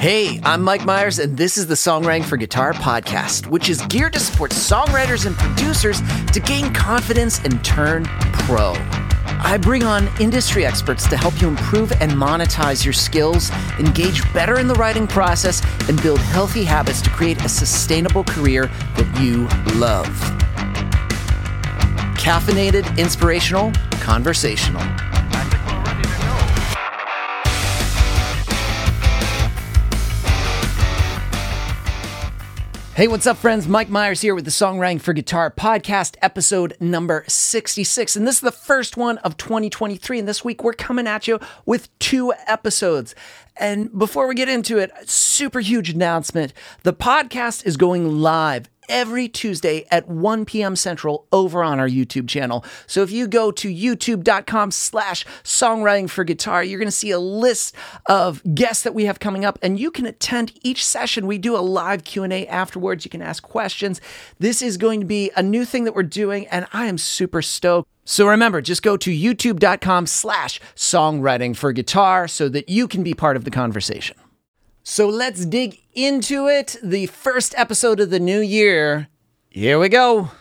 Hey, I'm Mike Myers, and this is the Songwriting for Guitar podcast, which is geared to support songwriters and producers to gain confidence and turn pro. I bring on industry experts to help you improve and monetize your skills, engage better in the writing process, and build healthy habits to create a sustainable career that you love. Caffeinated, inspirational, conversational. Hey, what's up, friends? Mike Myers here with the Songwriting for Guitar podcast, episode number 66. And this is the first one of 2023. And this week we're coming at you with two episodes. And before we get into it, super huge announcement the podcast is going live every Tuesday at 1 p.m. Central over on our YouTube channel. So if you go to youtube.com slash songwriting for guitar, you're going to see a list of guests that we have coming up and you can attend each session. We do a live Q&A afterwards. You can ask questions. This is going to be a new thing that we're doing and I am super stoked. So remember, just go to youtube.com slash songwriting for guitar so that you can be part of the conversation. So let's dig into it. The first episode of the new year. Here we go.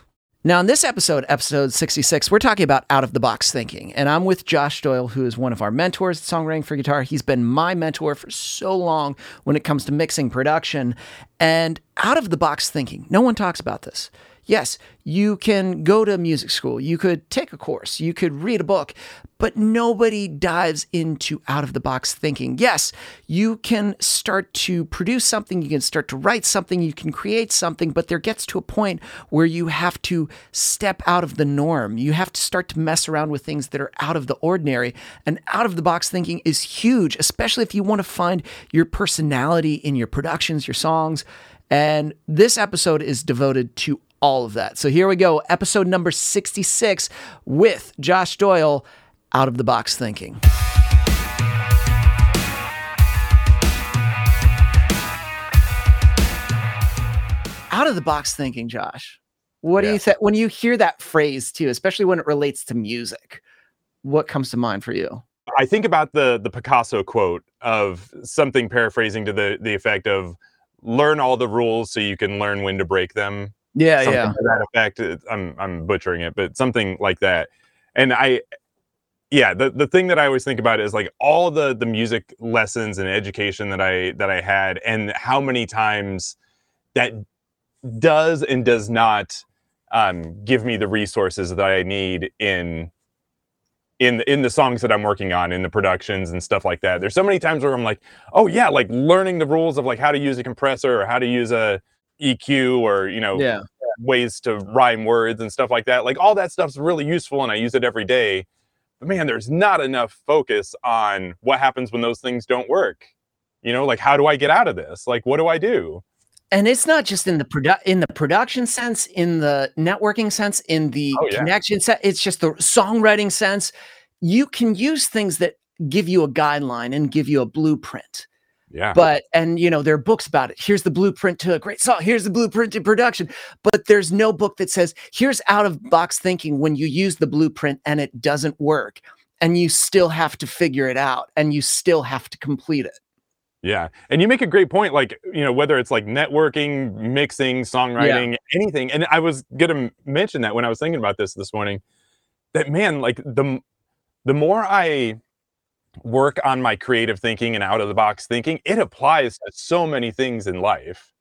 Now, in this episode, episode 66, we're talking about out of the box thinking. And I'm with Josh Doyle, who is one of our mentors at Songwriting for Guitar. He's been my mentor for so long when it comes to mixing production. And out of the box thinking, no one talks about this. Yes, you can go to music school, you could take a course, you could read a book, but nobody dives into out of the box thinking. Yes, you can start to produce something, you can start to write something, you can create something, but there gets to a point where you have to step out of the norm. You have to start to mess around with things that are out of the ordinary. And out of the box thinking is huge, especially if you want to find your personality in your productions, your songs. And this episode is devoted to all of that. So here we go, episode number 66 with Josh Doyle, Out of the Box Thinking. Out of the box thinking, Josh. What yeah. do you think when you hear that phrase too, especially when it relates to music? What comes to mind for you? I think about the the Picasso quote of something paraphrasing to the the effect of learn all the rules so you can learn when to break them yeah, yeah. To that effect. I'm I'm butchering it, but something like that. And I, yeah, the the thing that I always think about is like all the the music lessons and education that I that I had, and how many times that does and does not um, give me the resources that I need in in in the songs that I'm working on, in the productions and stuff like that. There's so many times where I'm like, oh yeah, like learning the rules of like how to use a compressor or how to use a EQ or you know yeah. ways to rhyme words and stuff like that. Like all that stuff's really useful and I use it every day. But man, there's not enough focus on what happens when those things don't work. You know, like how do I get out of this? Like what do I do? And it's not just in the produ- in the production sense, in the networking sense, in the oh, yeah. connection sense. It's just the songwriting sense. You can use things that give you a guideline and give you a blueprint. Yeah. But and you know, there are books about it. Here's the blueprint to a great song. Here's the blueprint to production. But there's no book that says here's out of box thinking when you use the blueprint and it doesn't work. And you still have to figure it out and you still have to complete it. Yeah. And you make a great point, like, you know, whether it's like networking, mixing, songwriting, yeah. anything. And I was gonna mention that when I was thinking about this this morning, that man, like the the more I work on my creative thinking and out of the box thinking, it applies to so many things in life.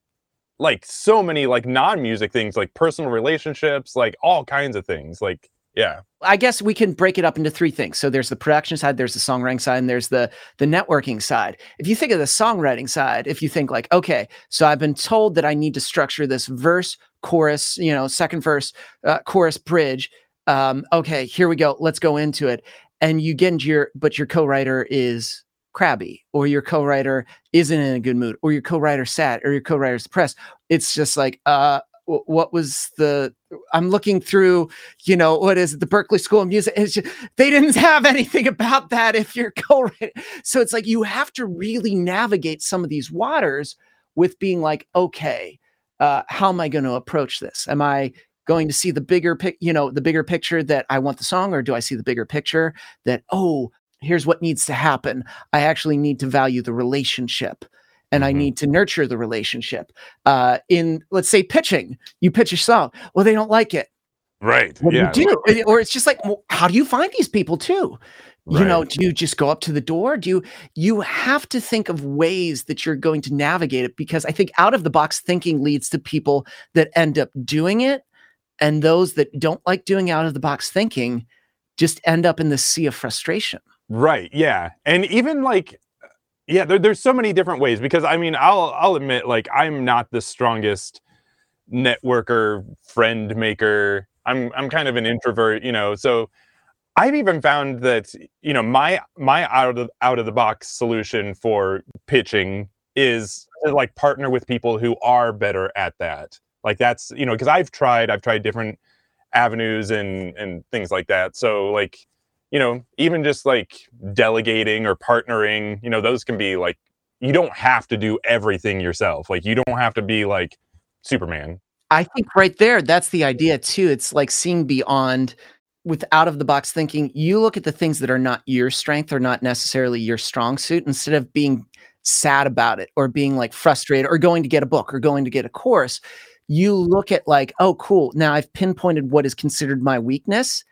Like so many like non-music things, like personal relationships, like all kinds of things. Like, yeah. I guess we can break it up into three things. So there's the production side, there's the songwriting side, and there's the the networking side. If you think of the songwriting side, if you think like, okay, so I've been told that I need to structure this verse, chorus, you know, second verse, uh, chorus, bridge. Um, okay, here we go. Let's go into it and you get into your but your co-writer is crabby or your co-writer isn't in a good mood or your co-writer sad or your co-writer's depressed it's just like uh what was the i'm looking through you know what is it the Berklee school of music just, they didn't have anything about that if you're co-writer so it's like you have to really navigate some of these waters with being like okay uh, how am i going to approach this? Am i going to see the bigger pic, you know, the bigger picture that I want the song, or do I see the bigger picture that, oh, here's what needs to happen. I actually need to value the relationship. and I Mhm. need to nurture the relationship. Uh, in let's say pitching, you pitch a song, well, they don't like it. Right. What yeah. do you do? Or it's just like, well, how do you find these people too? You know, do you just go up to the door? Do you you have to think of ways that you're going to navigate it because I think out of the box thinking leads to people that end up doing it and those that don't like doing out of the box thinking just end up in the sea of frustration. Right. Yeah. And even like yeah, there, there's so many different ways because I mean, I'll I'll admit like I'm not the strongest networker, friend maker. I'm I'm kind of an introvert, you know. So I've even found that you know my my out of out of the box solution for pitching is like partner with people who are better at that. Like that's you know because I've tried I've tried different avenues and and things like that. So like you know even just like delegating or partnering, you know those can be like you don't have to do everything yourself. Like you don't have to be like Superman. I think right there, that's the idea too. It's like seeing beyond with out of the box thinking. You look at the things that are not your strength or not necessarily your strong suit instead of being sad about it or being like frustrated or going to get a book or going to get a course. You look at like, oh, cool. Now I've pinpointed what is considered my weakness.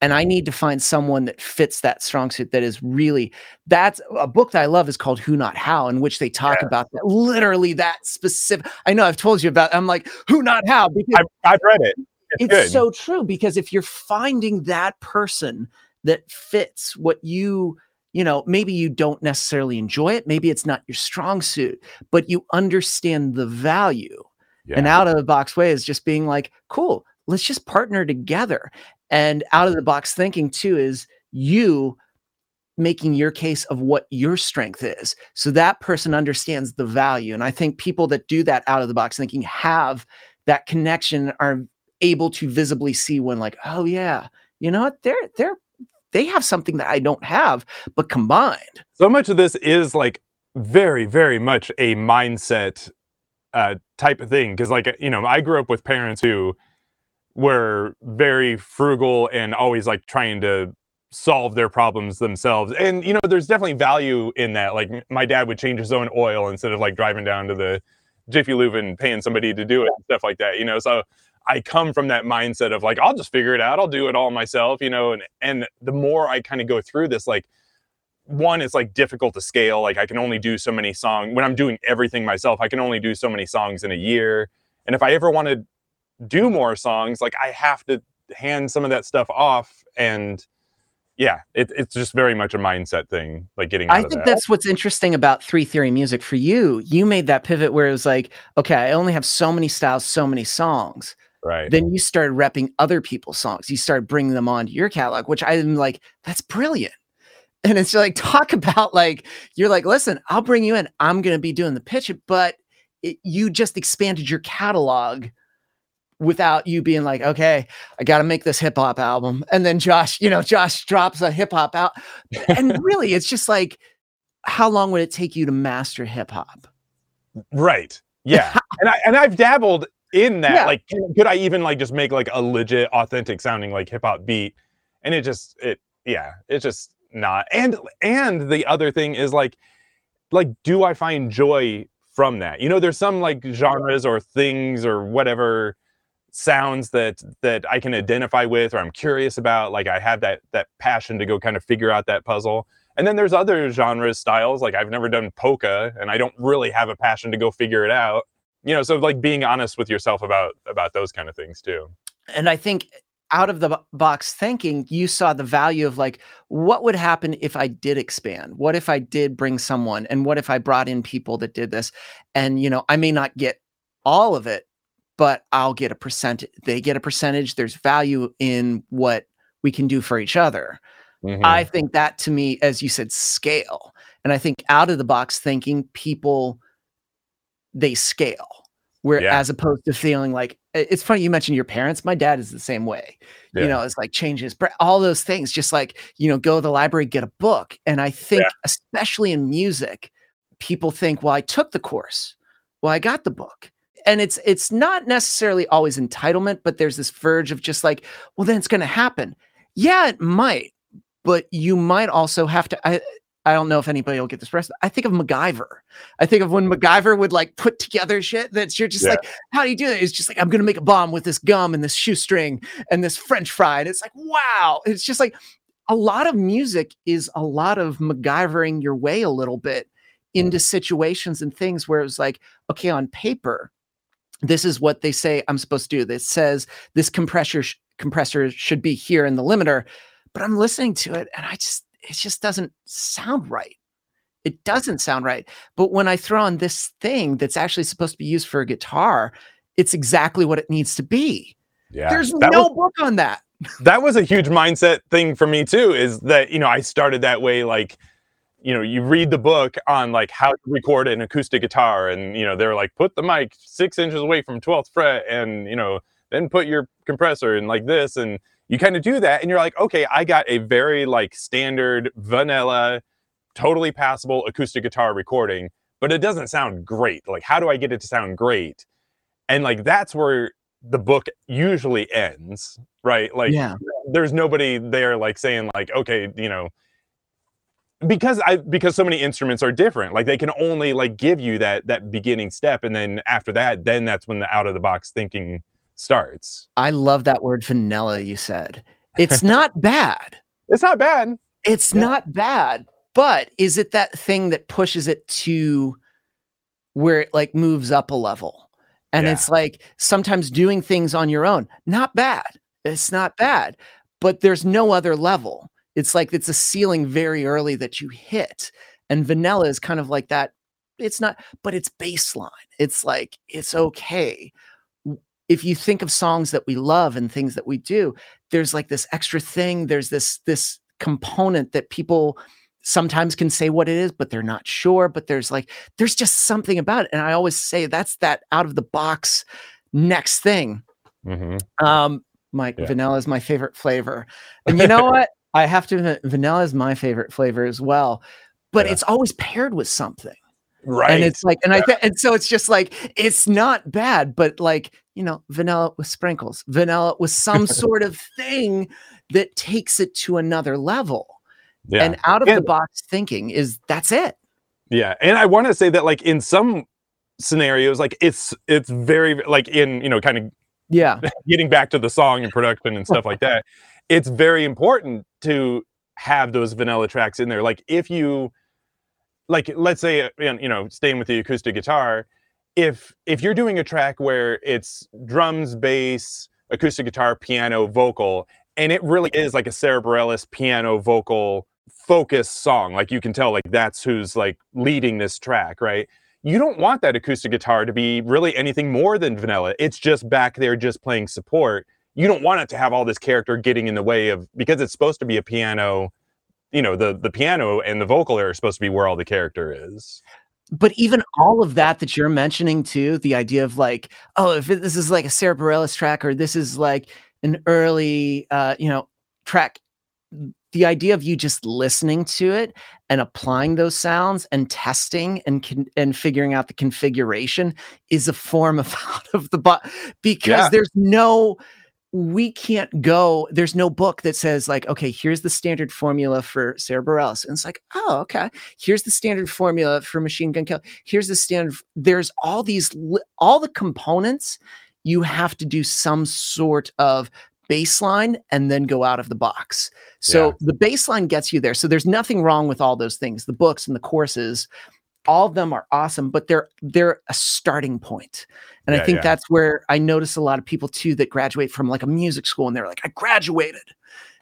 And I need to find someone that fits that strong suit that is really that's a book that I love is called Who Not How, in which they talk about that literally that specific. I know I've told you about. I'm like, who not how? Because I've, I've read it. It's, it's so true because if you're finding that person that fits what you you know maybe you don't necessarily enjoy it maybe it's not your strong suit but you understand the value and out of the box way is just being like cool let's just partner together. And out of the box thinking too is you making your case of what your strength is. So that person understands the value and i think people that do that out of the box thinking have that connection are able to visibly see when like oh yeah you know what? They're they're they have something that i don't have but combined. So much of this is like very very much a mindset uh type of thing because like you know i grew up with parents who were very frugal and always like trying to solve their problems themselves. And you know there's definitely value in that like my dad would change his own oil instead of like driving down to the jiffy lube and paying somebody to do it and stuff like that you know? So i come from that mindset of like i'll just figure it out. I'll do it all myself you know? And and the more i kind of go through this like one it's like difficult to scale like i can only do so many songs when i'm doing everything myself i can only do so many songs in a year and if i ever want to do more songs like i have to hand some of that stuff off and yeah it, it's just very much a mindset thing like getting out I of think that. that's what's interesting about three theory music for you. You made that pivot where it was like, okay, I only have so many styles, so many songs. right Then you started repping other people's songs. You started bringing them onto your catalog, which I'm like, that's brilliant. And it's like, talk about like, you're like, listen, I'll bring you in. I'm going to be doing the pitch, but it, you just expanded your catalog without you being like, okay, I got to make this hip hop album. And then Josh, you know, Josh drops a hip hop out. And really, it's just like, how long would it take you to master hip hop? right yeah and i and i've dabbled in that Yeah. like could i even like just make like a legit authentic sounding like hip hop beat and it just it yeah it just not. And and the other thing is like like do i find joy from that? You know there's some like genres or things or whatever sounds that that i can identify with or i'm curious about. Like i have that that passion to go kind of figure out that puzzle. And then there's other genres styles. Like i've never done polka and i don't really have a passion to go figure it out. You know so like being honest with yourself about about those kind of things too. And I think out of the box thinking, you saw the value of like, what would happen if I did expand? What if I did bring someone? And what if I brought in people that did this? And, you know, I may not get all of it, but I'll get a percentage. They get a percentage. There's value in what we can do for each other. Mhm. I think that to me, as you said, scale. And I think out of the box thinking, people they scale. Where Yeah. as opposed to feeling like it's funny you mentioned your parents. My dad is the same way. Yeah. You know, it's like changes, all those things. Just like you know, go to the library, get a book. And I think, Yeah. especially in music, people think, "Well, I took the course. Well, I got the book." And it's it's not necessarily always entitlement, but there's this verge of just like, "Well, then it's going to happen." Yeah, it might, but you might also have to I, I don't know if anybody will get this rest. I think of MacGyver. I think of when mm-hmm. MacGyver would like put together shit that's you're just Yeah. like, how do you do that? It's just like, I'm gonna make a bomb with this gum and this shoestring and this French fry. And it's like, wow. It's just like a lot of music is a lot of MacGyvering your way a little bit into mm-hmm. situations and things where it's like, okay, on paper, this is what they say I'm supposed to do. This says this compressor sh- compressor should be here in the limiter, but I'm listening to it and I just it just doesn't sound right. It doesn't sound right. But when I throw on this thing that's actually supposed to be used for a guitar, it's exactly what it needs to be. Yeah. There's That no was- book on that. that was a huge mindset thing for me too is that you know i started that way like you know you read the book on like how to record an acoustic guitar and you know they're like put the mic six inches away from 12th fret and you know then put your compressor in like this and you kind of do that and you're like okay i got a very like standard vanilla totally passable acoustic guitar recording but it doesn't sound great. Like how do i get it to sound great? And like that's where the book usually ends right? Like yeah. there's nobody there like saying like okay you know because i because so many instruments are different. Like they can only like give you that that beginning step and then after that then that's when the out of the box thinking starts I love that word vanilla you said. It's not bad. it's not bad It's Yeah. not bad, but is it that thing that pushes it to where it like moves up a level? And Yeah. it's like sometimes doing things on your own, not bad. It's not bad, but there's no other level. It's like it's a ceiling very early that you hit. And vanilla is kind of like that. It's not, but it's baseline. It's like it's okay. If you think of songs that we love and things that we do, there's like this extra thing. There's this this component that people sometimes can say what it is, but they're not sure. But there's like, there's just something about it. And I always say that's that out of the box next thing. hmm Um, my Yeah. vanilla is my favorite flavor. And you know what? I have to admit, vanilla is my favorite flavor as well. But Yeah. it's always paired with something. right And it's like, and I think, and so it's just like, it's not bad, but like, you know, vanilla with sprinkles, vanilla with some sort of thing that takes it to another level yeah and out of the box thinking is that's it. yeah and i want to say that like in some scenarios like it's it's very like in you know kind of Yeah. getting back to the song and production and stuff like that, it's very important to have those vanilla tracks in there. Like if you, like let's say, uh, you know, staying with the acoustic guitar, if if you're doing a track where it's drums, bass, acoustic guitar, piano, vocal, and it really is like a Sarah Bareilles piano vocal focus song, like you can tell, like that's who's like leading this track, right? you don't want that acoustic guitar to be really anything more than vanilla. It's just back there, just playing support. You don't want it to have all this character getting in the way of because it's supposed to be a piano. You know, the the piano and the vocal are supposed to be where all the character is. But even all of that that you're mentioning too, the idea of like, oh, if it- this is like a Sarah Bareilles track or this is like an early, uh, you know, track, the idea of you just listening to it and applying those sounds and testing and con- and figuring out the configuration is a form of out of the box because Yeah. there's no we can't go there's no book that says like okay here's the standard formula for Sarah Bareilles and it's like oh okay here's the standard formula for Machine Gun Kelly here's the standard there's all these all the components you have to do some sort of baseline and then go out of the box so Yeah. the baseline gets you there. So there's nothing wrong with all those things. The books and the courses, all of them are awesome, but they're they're a starting point. And Yeah, I think yeah. that's where I notice a lot of people too that graduate from like a music school and they're like, I graduated.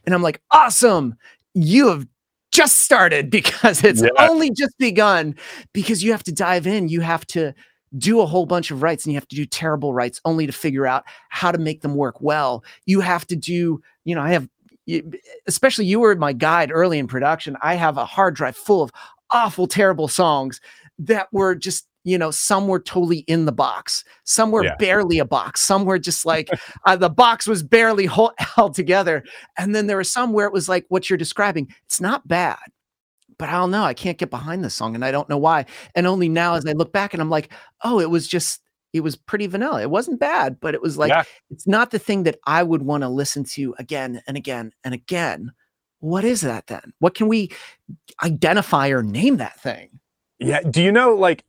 And I'm like, awesome. You have just started because it's Yeah. only just begun because you have to dive in. You have to do a whole bunch of writes and you have to do terrible writes only to figure out how to make them work well. You have to do, you know, I have especially you were my guide early in production. I have a hard drive full of awful, terrible songs that were just, you know, some were totally in the box, some were Yeah. barely a box, some were just like uh, the box was barely hol- held together. And then there were some where it was like what you're describing. It's not bad, but I don't know. I can't get behind this song and I don't know why. And only now as I look back and I'm like, oh, it was just, it was pretty vanilla. It wasn't bad, but it was like, Yeah. it's not the thing that I would want to listen to again and again and again what is that then? What can we identify or name that thing? Yeah. Do you know like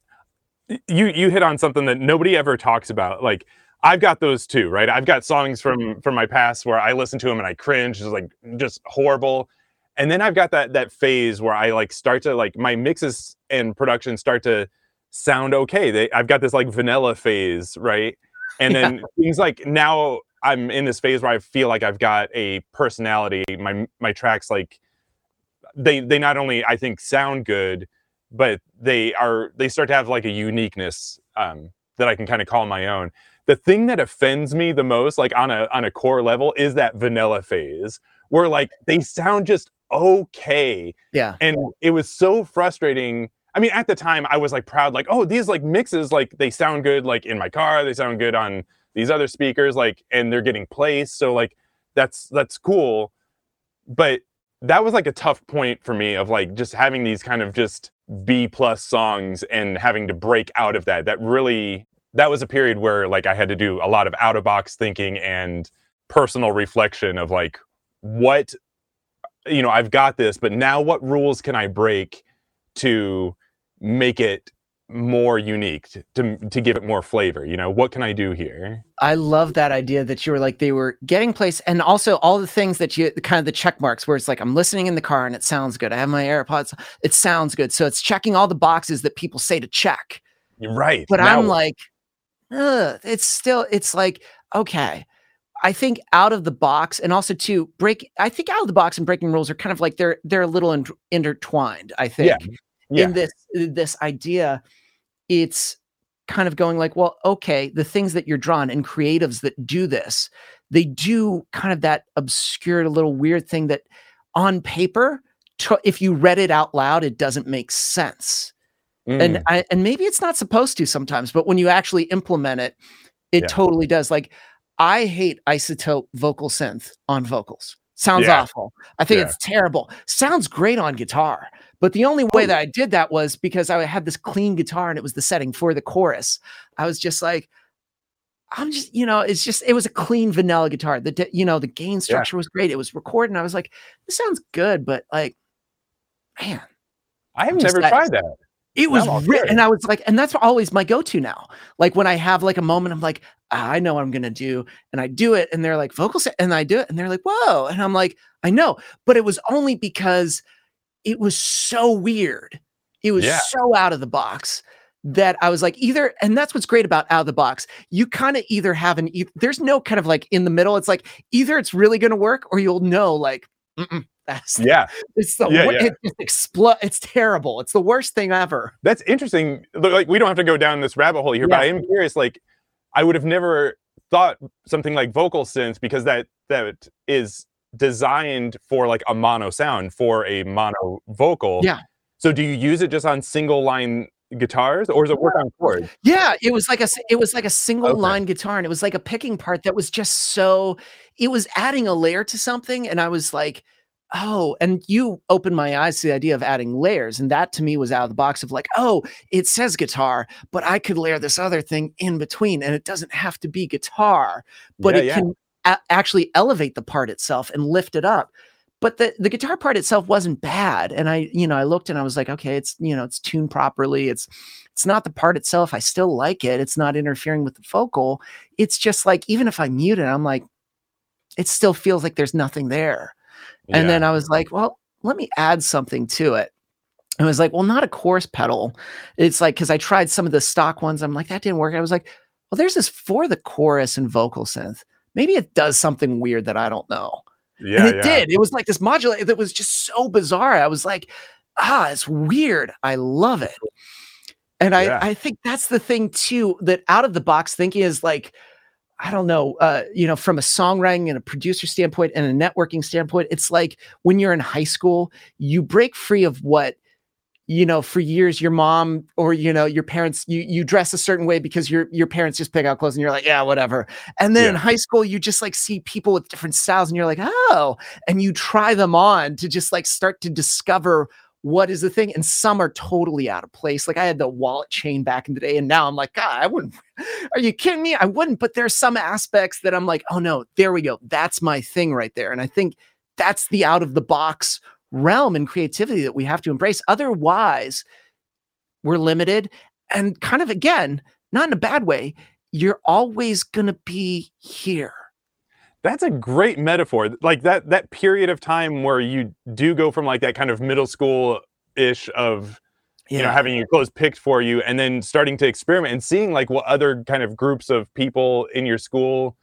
you you hit on something that nobody ever talks about. Like I've got those too, right? I've got songs from from my past where I listen to them and I cringe, it's like just horrible. And then I've got that that phase where I like start to like my mixes and production start to sound okay. They I've got this like vanilla phase, right? And then yeah. things like now I'm in this phase where I feel like I've got a personality. My my tracks like they they not only I think sound good, but they are they start to have like a uniqueness um, that I can kind of call my own. The thing that offends me the most, like on a on a core level, is that vanilla phase where like they sound just okay. Yeah. And it was so frustrating. I mean, at the time I was like proud, like, oh, these like mixes, like they sound good like in my car, they sound good on these other speakers, like, and they're getting placed. So like that's that's cool. But that was like a tough point for me of like just having these kind of just B plus songs and having to break out of that. That really that was a period where like I had to do a lot of out of box thinking and personal reflection of like what you know, I've got this, but now what rules can I break to make it more unique to to give it more flavor you know? What can i do here? I love that idea that you were like they were getting place and also all the things that you kind of the check marks where it's like i'm listening in the car and it sounds good. I have my airpods. It sounds good. So it's checking all the boxes that people say to check. You're right. But now, i'm like it's still it's like okay. I think out of the box and also to break I think out of the box and breaking rules are kind of like they're they're a little in, intertwined I think. yeah yeah. in this this idea it's kind of going like well okay the things that you're drawn and creatives that do this they do kind of that obscure little weird thing that on paper if you read it out loud it doesn't make sense mm. and I, and maybe it's not supposed to sometimes but when you actually implement it it yeah. totally does like i hate iZotope vocal synth on vocals sounds yeah. awful i think yeah. it's terrible sounds great on guitar but the only way oh. that I did that was because I had this clean guitar and it was the setting for the chorus. I was just like, I'm just, you know, it's just, it was a clean vanilla guitar. The, you know, the gain structure yeah. was great. It was recorded. I was like, this sounds good, but like, man. I have never that, tried that. It was written, and I was like, and that's always my go-to now. Like when I have like a moment, I'm like, ah, I know what I'm gonna do, and I do it, and they're like vocal set, and I do it, and they're like, whoa, and I'm like, I know, but it was only because it was so weird. It was yeah. so out of the box that I was like, either, and that's what's great about out of the box. You kind of either have an, there's no kind of like in the middle. It's like either it's really going to work or you'll know, like, that's yeah, it's the yeah, yeah. it just explode. It's terrible. It's the worst thing ever. That's interesting. Like, we don't have to go down this rabbit hole here, yeah. but I am curious. Like, I would have never thought something like vocal synth because that that is designed for like a mono sound for a mono vocal. Yeah. So do you use it just on single line guitars or does it work on chords? Yeah, it was like a it was like a single okay. line guitar and it was like a picking part that was just so it was adding a layer to something and I was like oh and you opened my eyes to the idea of adding layers and that to me was out of the box of like oh it says guitar but i could layer this other thing in between and it doesn't have to be guitar but yeah, it yeah. can a- actually elevate the part itself and lift it up but the the guitar part itself wasn't bad and i you know i looked and i was like okay it's you know it's tuned properly it's it's not the part itself i still like it it's not interfering with the vocal it's just like even if i mute it i'm like it still feels like there's nothing there yeah. and then i was like well let me add something to it I was like, well, not a chorus pedal. It's like because I tried some of the stock ones. I'm like, that didn't work. I was like, well, there's this for the chorus and vocal synth maybe it does something weird that I don't know. Yeah, and it yeah. did. It was like this modulator that was just so bizarre. I was like, ah, it's weird. I love it. And I, yeah. I think that's the thing too, that out of the box thinking is like, I don't know, uh, you know, from a songwriting and a producer standpoint and a networking standpoint, it's like when you're in high school, you break free of what you know for years your mom or you know your parents you you dress a certain way because your your parents just pick out clothes and you're like yeah whatever. And then yeah. in high school you just like see people with different styles and you're like oh and you try them on to just like start to discover what is the thing and some are totally out of place. Like i had the wallet chain back in the day and now i'm like god i wouldn't are you kidding me? I wouldn't. But there's some aspects that i'm like oh no there we go. That's my thing right there. And i think that's the out of the box realm and creativity that we have to embrace. Otherwise, we're limited and kind of again, not in a bad way, you're always going to be here. That's a great metaphor. Like that that period of time where you do go from like that kind of middle school ish of yeah. you know having your clothes picked for you and then starting to experiment and seeing like what other kind of groups of people in your school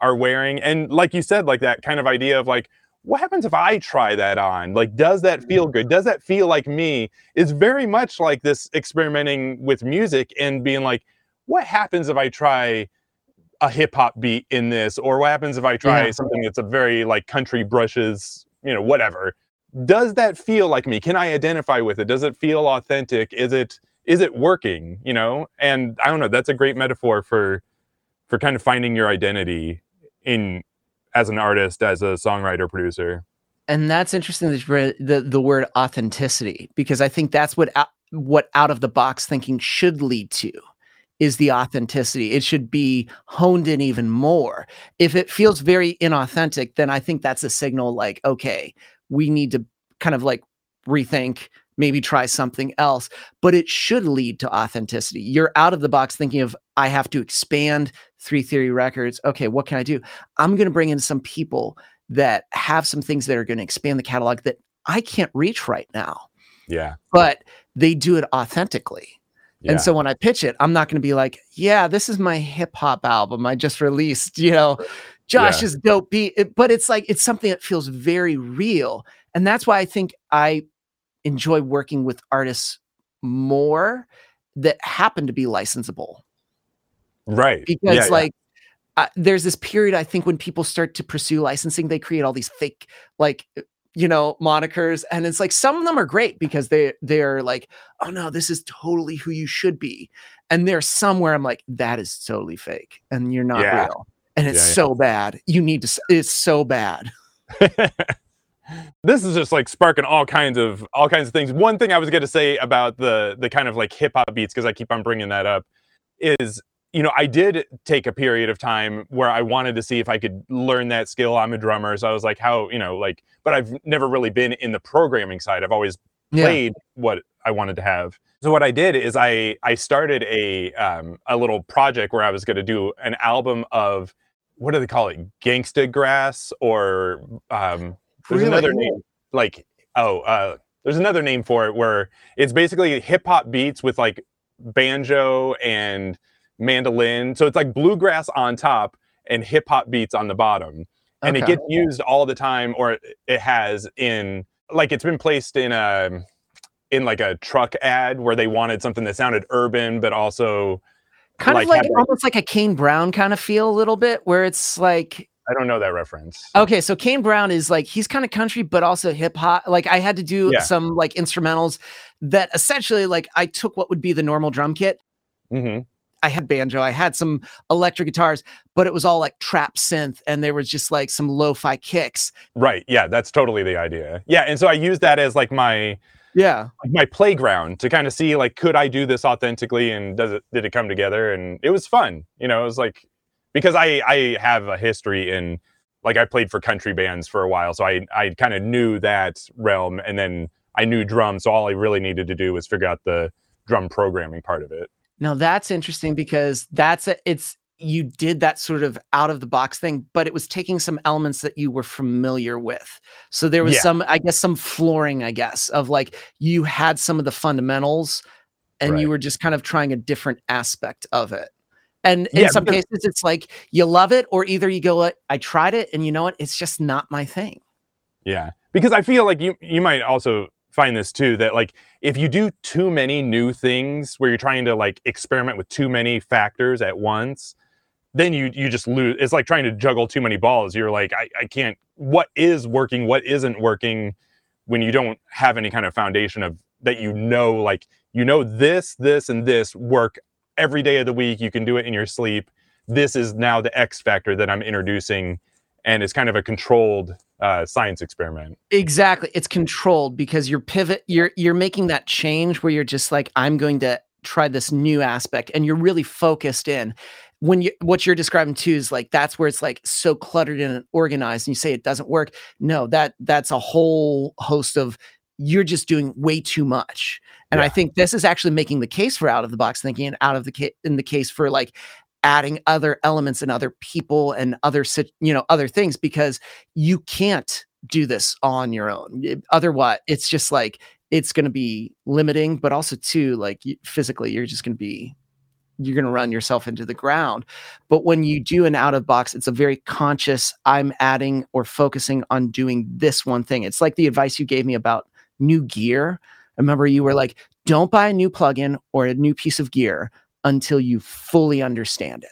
are wearing and like you said like that kind of idea of like what happens if I try that on? Like, does that feel mm. good? Does that feel like me? Is very much like this experimenting with music and being like, what happens if I try a hip hop beat in this? Or what happens if I try yeah. something that's a very like country brushes, you know, whatever? Does that feel like me? Can I identify with it? Does it feel authentic? Is it is it working? You know? And I don't know, that's a great metaphor for for kind of finding your identity in as an artist, as a songwriter, producer. And that's interesting that the, the word authenticity, because I think that's what what out of the box thinking should lead to is the authenticity. It should be honed in even more. If it feels very inauthentic, then I think that's a signal like, okay, we need to kind of like rethink, maybe try something else. But it should lead to authenticity. You're out of the box thinking of, I have to expand Three Theory Records. Okay, what can I do? I'm going to bring in some people that have some things that are going to expand the catalog that I can't reach right now. Yeah. But they do it authentically. Yeah. And so when I pitch it, I'm not going to be like, yeah, this is my hip hop album I just released, you know, Josh yeah. is dope beat. It, but it's like, it's something that feels very real. And that's why I think I enjoy working with artists more that happen to be licensable. Right. Because yeah, like yeah. Uh, there's this period i think when people start to pursue licensing they create all these fake like uh, you know monikers and it's like some of them are great because they they're like oh no this is totally who you should be. And there's somewhere i'm like that is totally fake and you're not yeah. real and it's so bad. You need to it's so bad this is just like sparking all kinds of all kinds of things one thing i was going to say about the the kind of like hip hop beats because i keep on bringing that up is you know, I did take a period of time where I wanted to see if I could learn that skill. I'm a drummer, so I was like, how, you know, like, but I've never really been in the programming side. I've always played yeah. what I wanted to have. So what I did is I I started a um, a little project where I was going to do an album of what do they call it, gangsta grass, or um, there's really? another name like oh uh, there's another name for it where it's basically hip hop beats with like banjo and mandolin. So it's like bluegrass on top and hip hop beats on the bottom. And okay. it gets used all the time, or it has in like it's been placed in a in like a truck ad where they wanted something that sounded urban but also kind like of like almost like a Kane Brown kind of feel a little bit, where it's like I don't know that reference. Okay, so Kane Brown is like he's kind of country, but also hip hop. Like I had to do yeah. some like instrumentals that essentially like I took what would be the normal drum kit, mm-hmm. I had banjo, I had some electric guitars, but it was all like trap synth and there was just like some lo-fi kicks. Right. Yeah, that's totally the idea. Yeah, and so I used that as like my yeah, my playground to kind of see like could I do this authentically and does it did it come together and it was fun. You know, it was like because I I have a history in like I played for country bands for a while, so I I kind of knew that realm and then I knew drums, so all I really needed to do was figure out the drum programming part of it. Now that's interesting because that's a, it's you did that sort of out of the box thing, but it was taking some elements that you were familiar with. So there was yeah. some, I guess, some flooring, I guess, of like you had some of the fundamentals and right. you were just kind of trying a different aspect of it. And in yeah, some because- cases, it's like you love it, or either you go, I tried it and you know what? It's just not my thing. Yeah. Because I feel like you you might also find this too that like if you do too many new things where you're trying to like experiment with too many factors at once then you you just lose it's like trying to juggle too many balls you're like I, I can't what is working what isn't working when you don't have any kind of foundation of that you know like you know this this and this work every day of the week you can do it in your sleep this is now the x factor that i'm introducing and it's kind of a controlled uh, science experiment. Exactly, it's controlled because you're pivot. You're you're making that change where you're just like, I'm going to try this new aspect, and you're really focused in. when you what you're describing too is like that's where it's like so cluttered and organized and you say it doesn't work no that that's a whole host of you're just doing way too much and Yeah. i think this is actually making the case for out of the box thinking and out of the case in the case for like adding other elements and other people and other you know other things because you can't do this on your own. It- otherwise it's just like it's going to be limiting but also too like you, physically you're just going to be you're going to run yourself into the ground. But when you do an out of box it's a very conscious i'm adding or focusing on doing this one thing. It's like the advice you gave me about new gear I remember you were like don't buy a new plugin or a new piece of gear until you fully understand it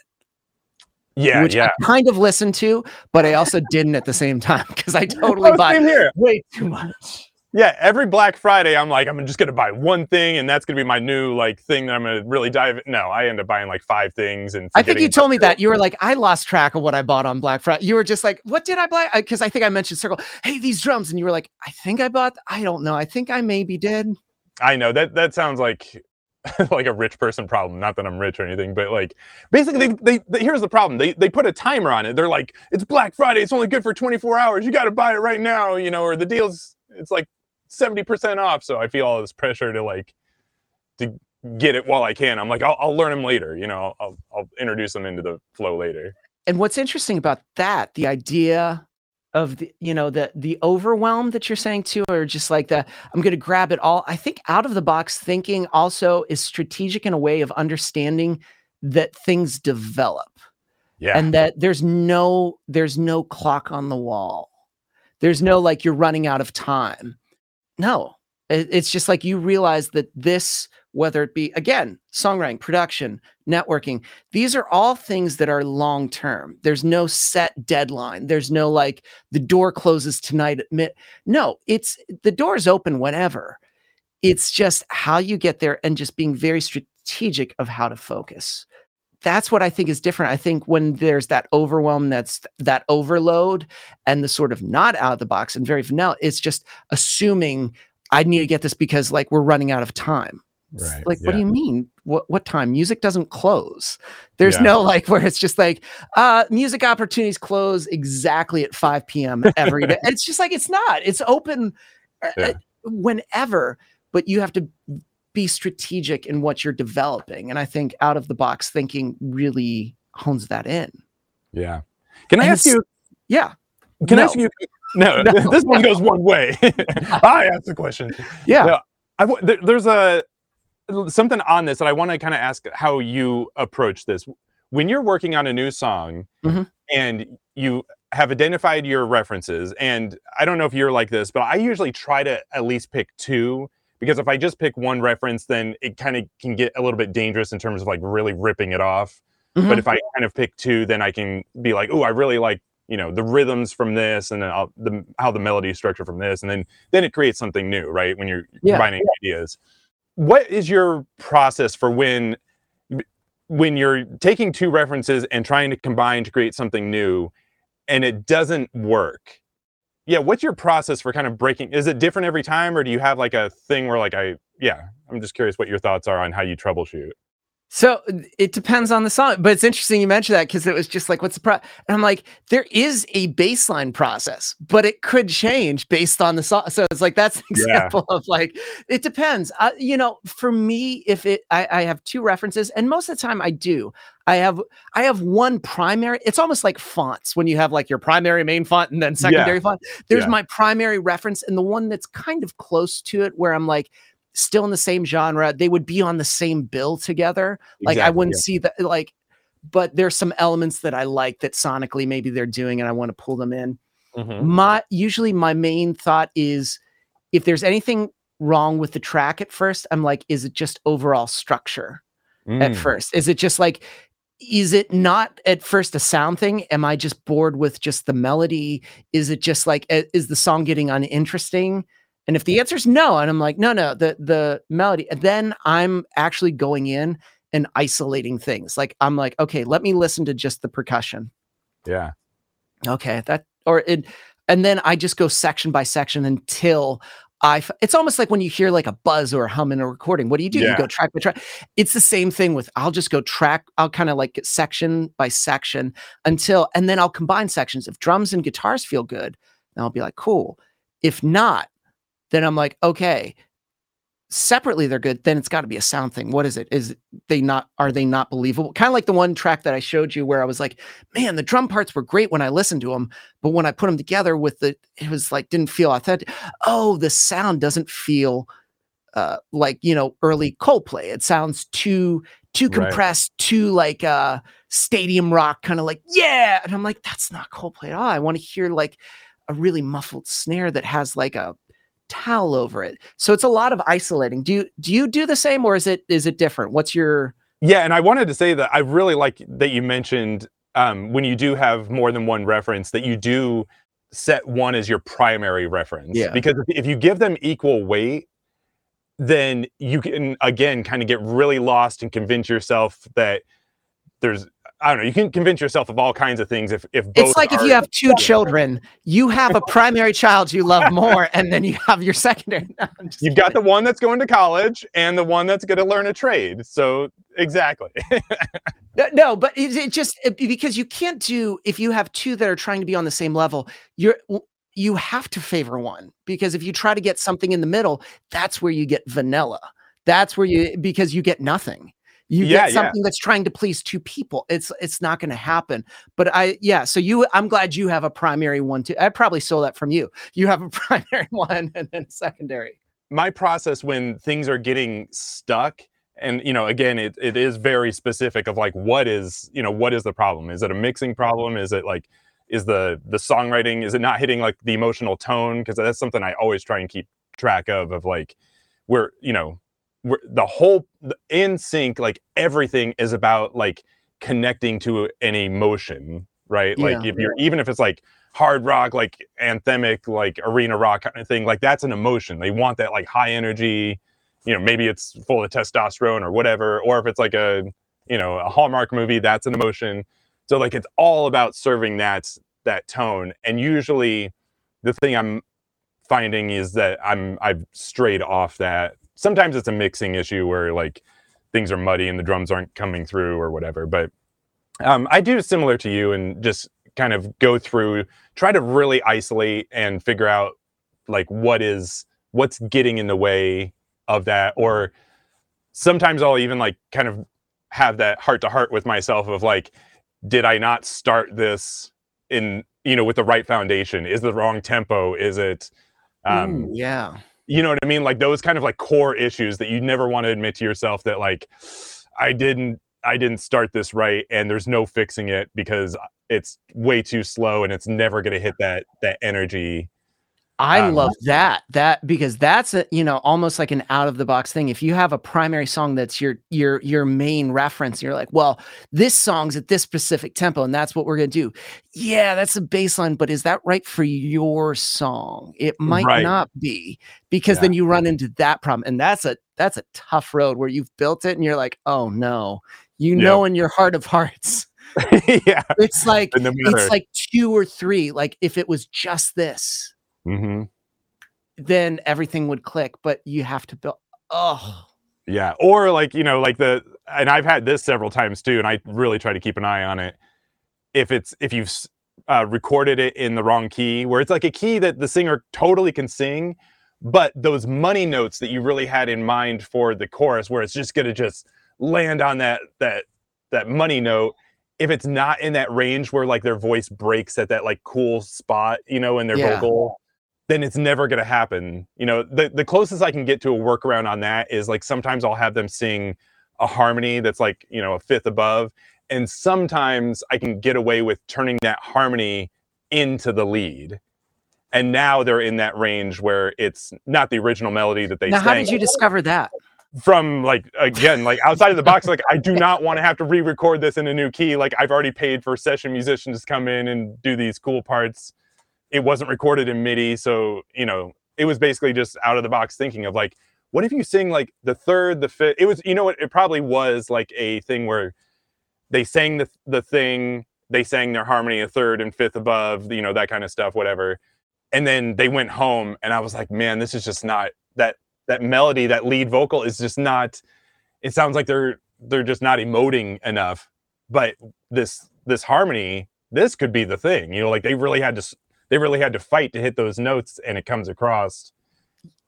Yeah, which yeah. I kind of listened to, but I also didn't at the same time because I oh, totally Oh, buy same here. way too much. Yeah, every Black Friday, I'm like, I'm just gonna buy one thing, and that's gonna be my new like thing that I'm gonna really dive. No, I end up buying like five things, and I think you told me that you were like, I lost track of what I bought on Black Friday. You were just like, what did I buy? Because I think I mentioned Circle. Hey, these drums, and you were like, I think I bought. I don't know. I think I maybe did. I know that that sounds like like a rich person problem. Not that I'm rich or anything, but like basically, they, they, they here's the problem. They they put a timer on it. They're like, it's Black Friday. It's only good for 24 hours. You got to buy it right now. You know, or the deal's it's like 70 percent off. So I feel all this pressure to like to get it while I can. I'm like, I'll, I'll learn them later. You know, I'll I'll introduce them into the flow later. And what's interesting about that, the idea of the, you know, the the overwhelm that you're saying too, or just like the I'm gonna grab it all. I think out of the box thinking also is strategic in a way of understanding that things develop. Yeah. and that there's no there's no clock on the wall there's no like you're running out of time no it's just like you realize that this whether it be again songwriting production networking these are all things that are long term there's no set deadline. There's no like the door closes tonight at mid no it's the door's open whenever. It's just how you get there and just being very strategic of how to focus that's what I think is different. I think when there's that overwhelm, that's that overload, and the sort of not out of the box and very vanilla, it's just assuming I need to get this because like we're running out of time. Right, Like, what do you mean? What what time? Music doesn't close. There's Yeah. no like where it's just like uh music opportunities close exactly at 5 p.m. every day. It's just like it's not. It's open uh, Yeah. uh, whenever, but you have to be strategic in what you're developing. And I think out of the box thinking really hones that in. Yeah. Can I And ask you? Yeah. Can I ask you? No, No. this one goes one way. I asked the question. Yeah. Yeah. I there, there's a something on this that I want to kind of ask how you approach this when you're working on a new song Mhm. and you have identified your references. And I don't know if you're like this, but I usually try to at least pick two because if I just pick one reference, then it kind of can get a little bit dangerous in terms of like really ripping it off. But Mhm. if I kind of pick two, then I can be like, oh, I really like you know the rhythms from this, and then I'll, the how the melody is structured from this, and then then it creates something new, right? When you're Yeah, combining ideas. What is your process for when when you're taking two references and trying to combine to create something new, and it doesn't work? Yeah, what's your process for kind of breaking? Is it different every time, or do you have like a thing where like I yeah? I'm just curious what your thoughts are on how you troubleshoot. So it depends on the song, but it's interesting you mentioned that because it was just like, what's the pro? And I'm like, there is a baseline process, but it could change based on the song. So it's like that's an Yeah. example of like it depends. Uh, you know, for me, if it, I, I have two references, and most of the time I do. I have I have one primary. It's almost like fonts when you have like your primary main font and then secondary font. There's Yeah. my primary reference, and the one that's kind of close to it, where I'm like still in the same genre. They would be on the same bill together like I wouldn't yeah. see that like but there's some elements that I like that sonically maybe they're doing and I want to pull them in. Mhm. My usually my main thought is if there's anything wrong with the track at first, I'm like, is it just overall structure at Mm. first? Is it just like is it not at first a sound thing? Am I just bored with just the melody? Is it just like is the song getting uninteresting? And if the answer is no, and I'm like, no, no, the the melody, then I'm actually going in and isolating things. Like I'm like, okay, let me listen to just the percussion. Yeah. Okay, that or it, and then I just go section by section until I it's almost like when you hear like a buzz or a hum in a recording. What do you do? Yeah. You go track by track. It's the same thing with I'll just go track, I'll kind of like get section by section until and then I'll combine sections. If drums and guitars feel good, then I'll be like, cool. If not, then I'm like, okay, separately they're good then it's got to be a sound thing what is it? Is they not are they not believable? Kind of like the one track that i showed you where i was like man the drum parts were great when i listened to them but when i put them together with the it was like didn't feel authentic oh the sound doesn't feel uh like you know early coldplay it sounds too too Right. compressed too like uh stadium rock kind of like yeah! And i'm like that's not coldplay at all i want to hear like a really muffled snare that has like a towel over it. So it's a lot of isolating. Do you do you do the same or is it is it different? What's your Yeah, and I wanted to say that I really like that you mentioned um, when you do have more than one reference that you do set one as your primary reference. Yeah. Because if, if you give them equal weight, then you can again kind of get really lost and convince yourself that there's I don't know. You can convince yourself of all kinds of things if if both It's like if you have two children, you have a primary child you love more and then you have your secondary. No, You've got the one that's going to college and the one that's going to learn a trade. So exactly. No, no, but it, it just uh, it- because you can't do if you have two that are trying to be on the same level, you're you have to favor one because if you try to get something in the middle, that's where you get vanilla. That's where you because you get nothing. You Yeah, get yeah. something that's trying to please two people. It's it's not going to happen. But I yeah, so you I'm glad you have a primary one too. I probably stole that from you. You have a primary one and then secondary. my process when things are getting stuck and you know again it, it is very specific of like what is you know what is the problem is it a mixing problem is it like is the the songwriting is it not hitting like the emotional tone because that's something i always try and keep track of of like we're you know the whole in sync like everything is about like connecting to an emotion right? Like if you're even if it's like hard rock like anthemic like arena rock kind of thing like that's an emotion. They want that like high energy you know maybe it's full of testosterone or whatever or if it's like a you know a hallmark movie that's an emotion. So like it's all about serving that that tone. And usually the thing i'm finding is that i'm i've strayed off that sometimes it's a mixing issue where like things are muddy and the drums aren't coming through or whatever but um, i do similar to you and just kind of go through try to really isolate and figure out like what is what's getting in the way of that or sometimes i'll even like kind of have that heart to heart with myself of like did i not start this in you know with the right foundation is the wrong tempo is it um Ooh, yeah. You know what i mean? Like those kind of like core issues that you never want to admit to yourself that like i didn't i didn't start this right and there's no fixing it because it's way too slow and it's never going to hit that that energy I Um, love that. That because that's a you know almost like an out of the box thing. If you have a primary song that's your your your main reference, you're like, well, this song's at this specific tempo, and that's what we're gonna do. Yeah, that's a baseline, but is that right for your song? It might Right. not be because Yeah. then you run into that problem, and that's a that's a tough road where you've built it and you're like, oh no, you Yep. know in your heart of hearts, yeah it's like and no matter it's like two or three. Like if it was just this hmm then everything would click. But you have to build. Oh, Yeah, or like you know, like the and I've had this several times too, and I really try to keep an eye on it. If it's if you've uh, recorded it in the wrong key, where it's like a key that the singer totally can sing, but those money notes that you really had in mind for the chorus, where it's just gonna just land on that that that money note. If it's not in that range where like their voice breaks at that like cool spot, you know, in their Yeah. vocal, then it's never going to happen. You know, the, the closest I can get to a workaround on that is like sometimes I'll have them sing a harmony that's like, you know, a fifth above. And sometimes I can get away with turning that harmony into the lead. And now they're in that range where it's not the original melody that they sing. now how did you discover that? from like again like outside of the box like i do not want to have to re-record this in a new key like i've already paid for session musicians to come in and do these cool parts it wasn't recorded in midi so you know it was basically just out of the box thinking of like what if you sing like the third the fifth it was you know what it probably was like a thing where they sang the the thing they sang their harmony a third and fifth above you know that kind of stuff whatever. And then they went home and i was like man this is just not that that melody that lead vocal is just not it sounds like they're they're just not emoting enough but this this harmony this could be the thing you know like they really had to they really had to fight to hit those notes and it comes across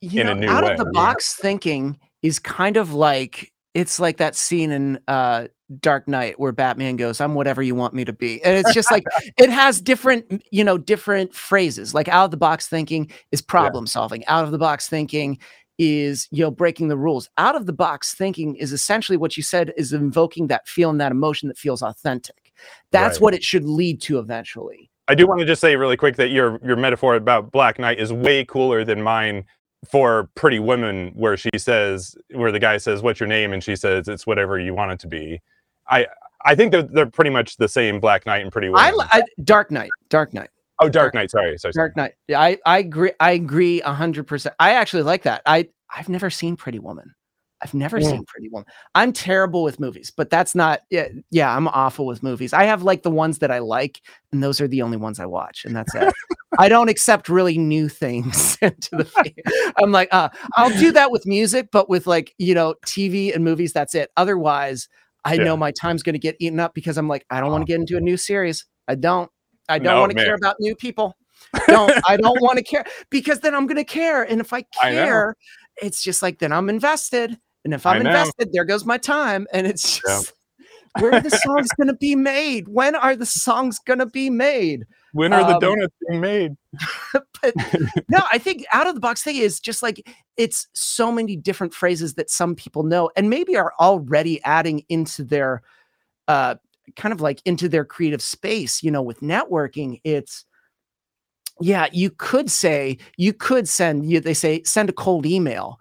you in know, a new out way, of the yeah. box thinking is kind of like it's like that scene in uh Dark Knight where Batman goes, I'm whatever you want me to be. And it's just like it has different, you know, different phrases. Like out of the box thinking is problem solving. Out of the box thinking is, you know, breaking the rules. Out of the box thinking is essentially what you said is invoking that feeling, that emotion that feels authentic. That's Right. what it should lead to eventually. I do want to just say really quick that your your metaphor about Black Knight is way cooler than mine for Pretty Women, where she says, where the guy says, "What's your name?" and she says, "It's whatever you want it to be." I I think they're they're pretty much the same Black Knight and Pretty Women. I, I Dark Knight, Dark Knight. oh, Dark Knight. Sorry, sorry. sorry. Dark Knight. Yeah, I I agree. I agree a hundred percent. I actually like that. I I've never seen Pretty Woman. I've never Yeah. seen Pretty Woman. I'm terrible with movies, but that's not. Yeah, yeah, I'm awful with movies. I have like the ones that I like, and those are the only ones I watch, and that's it. I don't accept really new things into the. I'm like, uh, I'll do that with music, but with like you know TV and movies, that's it. Otherwise, I Yeah. know my time's going to get eaten up because I'm like, I don't want to get into a new series. I don't. I don't No, want to care about new people. don't I don't want to care because then I'm going to care. And if I I care, it's just like then I'm invested. And if I'm invested, there goes my time. And it's Yeah. where are the songs going to be made? When are the songs going to be made? When are the Um, donuts being made? but no, I think out of the box thing is just like it's so many different phrases that some people know and maybe are already adding into their uh kind of like into their creative space, you know, with networking. It's yeah, you could say you could send you they say send a cold email,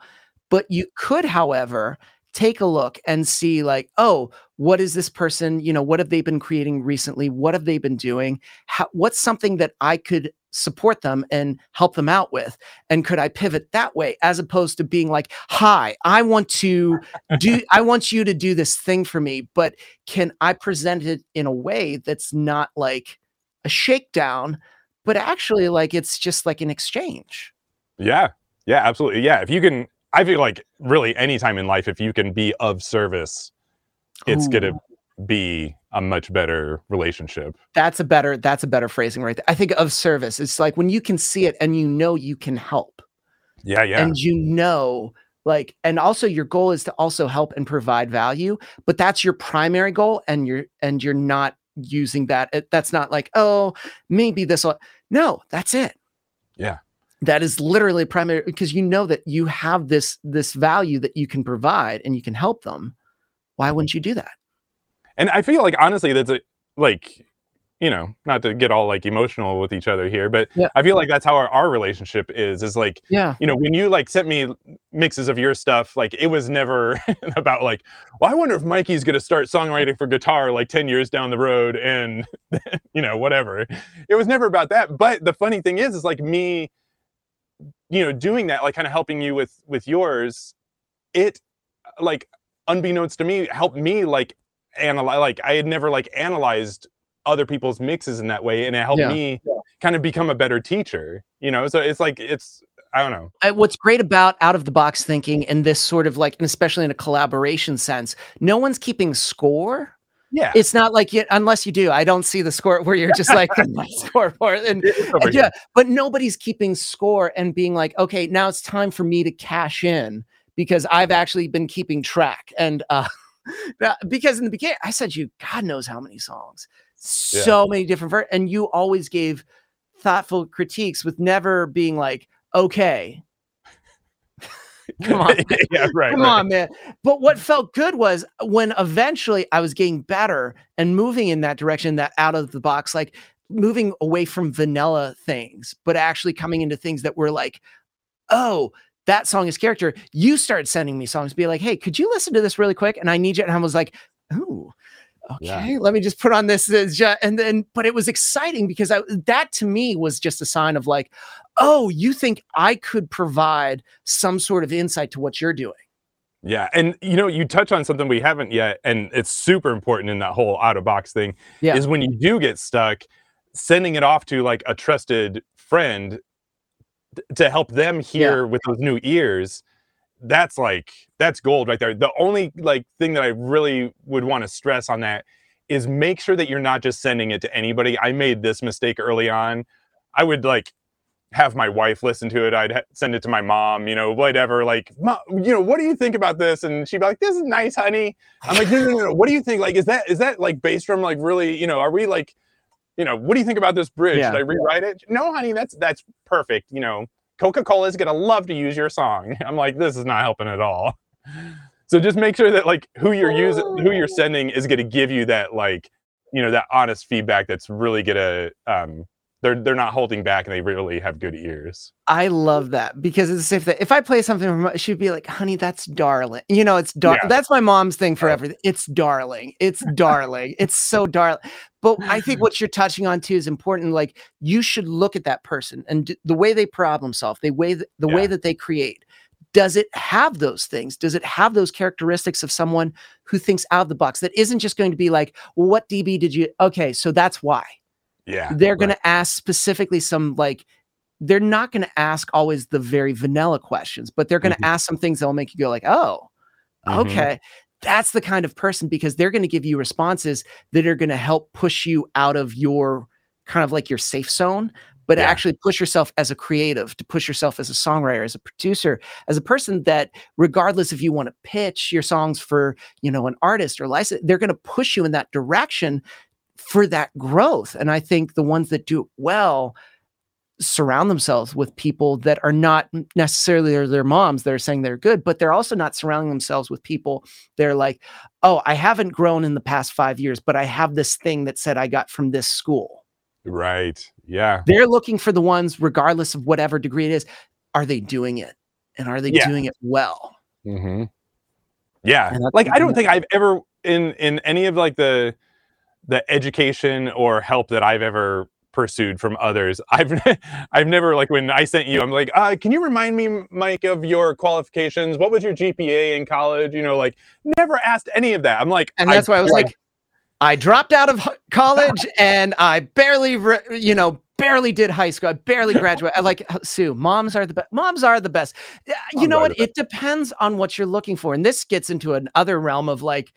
but you could, however, take a look and see like, oh, what is this person, you know, what have they been creating recently? What have they been doing? How, what's something that I could support them and help them out with? And could I pivot that way as opposed to being like, hi, I want to do, I want you to do this thing for me, but can I present it in a way that's not like a shakedown, but actually like it's just like an exchange? Yeah, yeah, absolutely. Yeah, if you can, I feel like really anytime in life, if you can be of service, it's gonna be a much better relationship. That's a better, that's a better phrasing right there. I think of service. It's like when you can see it and you know you can help. Yeah, yeah, and you know like and also your goal is to also help and provide value but that's your primary goal and you're and you're not using that it- that's not like oh maybe this will no that's it Yeah. That is literally primary because you know that you have this this value that you can provide and you can help them why mm-hmm. wouldn't you do that and I feel like honestly, that's a like, you know, not to get all like emotional with each other here, but Yeah. I feel like that's how our, our relationship is. Is like, yeah you know, when you like sent me mixes of your stuff, like it was never about like, well, I wonder if Mikey's gonna start songwriting for guitar like 10 years down the road and you know, whatever. It was never about that. But the funny thing is, is like me, you know, doing that, like kind of helping you with with yours, it like unbeknownst to me, helped me like analyze like I had never like analyzed other people's mixes in that way and it helped Yeah. me kind of become a better teacher you know? So it's like it's i don't know. I- what's great about out of the box thinking and this sort of like and especially in a collaboration sense no one's keeping score yeah. It's not like you, unless you do i don't see the score where you're just like scoreboard and and yeah but nobody's keeping score and being like okay now it's time for me to cash in because i've actually been keeping track and uh because in the beginning i said you god knows how many songs. Yeah. so many different ver- and you always gave thoughtful critiques with never being like okay come on yeah right Come right. on, man. But what felt good was when eventually I was getting better and moving in that direction, that out of the box, like moving away from vanilla things, but actually coming into things that were like, oh, that song is character. You started sending me songs, be like, hey, could you listen to this really quick? And I need you. And I was like, ooh. Yeah. Okay, let me just put on this, and then, but it was exciting because I, that to me was just a sign of like, oh, you think I could provide some sort of insight to what you're doing. yeah and you know you touch on something we haven't yet and it's super important in that whole out of box thing Yeah. is when you do get stuck sending it off to like a trusted friend th- to help them hear with those new ears that's like that's gold right there the only like thing that i really would want to stress on that is make sure that you're not just sending it to anybody i made this mistake early on i would like have my wife listen to it i'd ha- send it to my mom you know whatever like "Mom, you know what do you think about this and she'd be like this is nice honey i'm like no no no, no. what do you think like is that is that like bass drum like really you know are we like you know what do you think about this bridge Yeah. should i rewrite it no honey that's that's perfect you know Coca-Cola is gonna love to use your song. I'm like, this is not helping at all. So just make sure that like who you're using, who you're sending is gonna give you that like, you know, that honest feedback that's really gonna um they're they're not holding back and they really have good ears. I love that because it's if that if I play something from she'd be like, honey, that's darling. You know, it's dar Yeah. that's my mom's thing for everything. It's darling. It's darling. It's so darling. But I think what you're touching on too is important. Like you should look at that person and d- the way they problem solve, the way th- the way that they create. Does it have those things? Does it have those characteristics of someone who thinks out of the box that isn't just going to be like, well, what DB did you? Okay, so that's why Yeah. they're going to ask specifically some like they're not going to ask always the very vanilla questions but they're going to Mhm. ask some things that'll make you go like oh Mhm. okay that's the kind of person because they're going to give you responses that are going to help push you out of your kind of like your safe zone but Yeah. actually push yourself as a creative to push yourself as a songwriter as a producer as a person that regardless if you want to pitch your songs for you know an artist or license they're going to push you in that direction for that growth and i think the ones that do it well surround themselves with people that are not necessarily their, their moms that are saying they're good but they're also not surrounding themselves with people they're like oh i haven't grown in the past five years but i have this thing that said i got from this school Right. Yeah. they're looking for the ones regardless of whatever degree it is are they doing it and are they Yeah. doing it well hmm Yeah. Like I don't think I've ever in in any of like the the education or help that I've ever pursued from others. I've I've never like when I sent you, I'm like, uh, can you remind me, Mike, of your qualifications? What was your GPA in college? You know, like never asked any of that. I'm like, and that's why i was like i dropped out of college and i barely re- you know barely did high school i barely graduated I like sue moms are the best moms are the best you Moms know what it depends on what you're looking for and this gets into another realm of like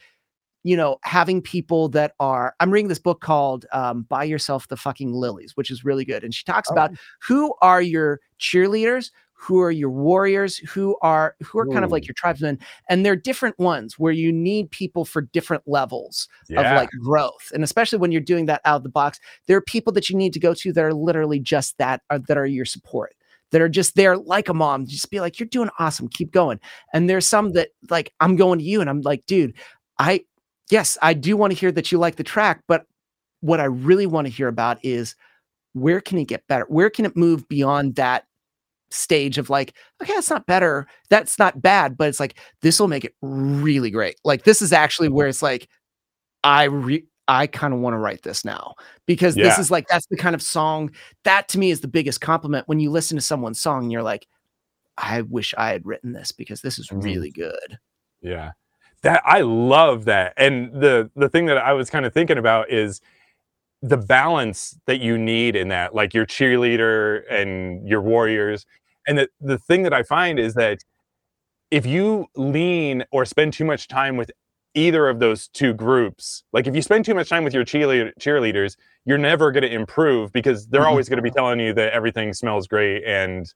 you know having people that are i'm reading this book called um, buy yourself the fucking lilies which is really good and she talks Oh. about who are your cheerleaders who are your warriors who are who are kind of like your tribesmen and they're different ones where you need people for different levels yeah, of like growth and especially when you're doing that out of the box there are people that you need to go to that are literally just that are, that are your support that are just there like a mom just be like you're doing awesome keep going and there's some that like i'm going to you and i'm like dude i yes i do want to hear that you like the track but what i really want to hear about is where can it get better where can it move beyond that stage of like okay that's not better that's not bad but it's like this will make it really great like this is actually where it's like i re- i kind of want to write this now because this is like that's the kind of song that to me is the biggest compliment when you listen to someone's song and you're like i wish i had written this because this is Mhm. really good Yeah. That I love that. And the the thing that I was kind of thinking about is the balance that you need in that, like your cheerleader and your warriors. And the, the thing that I find is that if you lean or spend too much time with either of those two groups, like if you spend too much time with your cheerleader, cheerleaders, you're never going to improve because they're Mhm. always going to be telling you that everything smells great and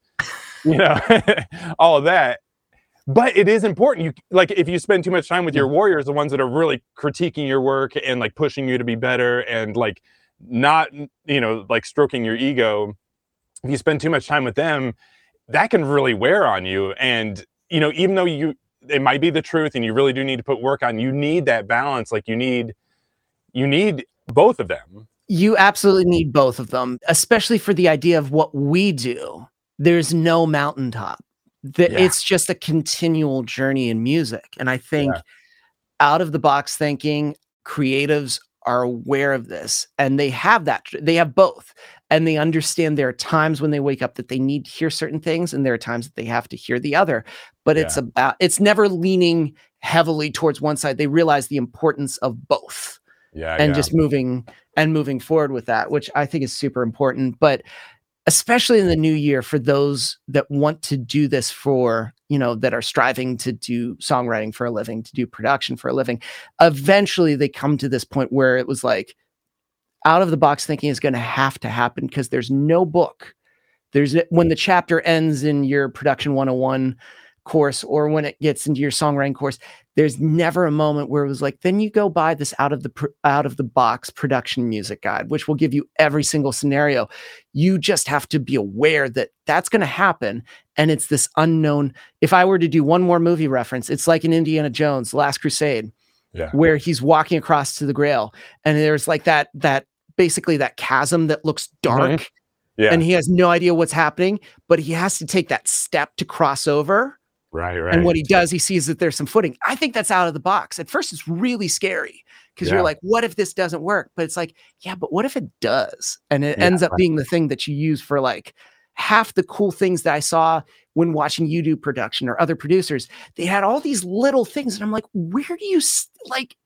you know all of that but it is important. You like if you spend too much time with your warriors the ones that are really critiquing your work and like pushing you to be better and like not you know like stroking your ego if you spend too much time with them that can really wear on you. And you know even though you it might be the truth and you really do need to put work on you need that balance. Like you need you need both of them. You absolutely need both of them, especially for the idea of what we do. There's no mountaintop. The- Yeah. It's just a continual journey in music. And I think Yeah. out of the box thinking, creatives are aware of this and they have that. They have both. And they understand there are times when they wake up that they need to hear certain things, and there are times that they have to hear the other. But it's about, it's never leaning heavily towards one side. They realize the importance of both yeah and yeah. just moving and moving forward with that which i think is super important but especially in the new year for those that want to do this for you know that are striving to do songwriting for a living to do production for a living eventually they come to this point where it was like out of the box thinking is going to have to happen because there's no book. There's when the chapter ends in your production 101 course or when it gets into your songwriting course there's never a moment where it was like then you go buy this out of the pr- out of the box production music guide which will give you every single scenario you just have to be aware that that's going to happen and it's this unknown if i were to do one more movie reference it's like in indiana jones last crusade Yeah. where he's walking across to the grail and there's like that that basically that chasm that looks dark mm-hmm. Yeah. and he has no idea what's happening but he has to take that step to cross over right. Right. and what he does, he sees that there's some footing. I think that's out of the box. At first, it's really scary because Yeah. you're like, what if this doesn't work? But it's like, yeah, but what if it does? And it Yeah. ends up being the thing that you use for like half the cool things that I saw when watching you do production or other producers. They had all these little things. And I'm like, where do you like,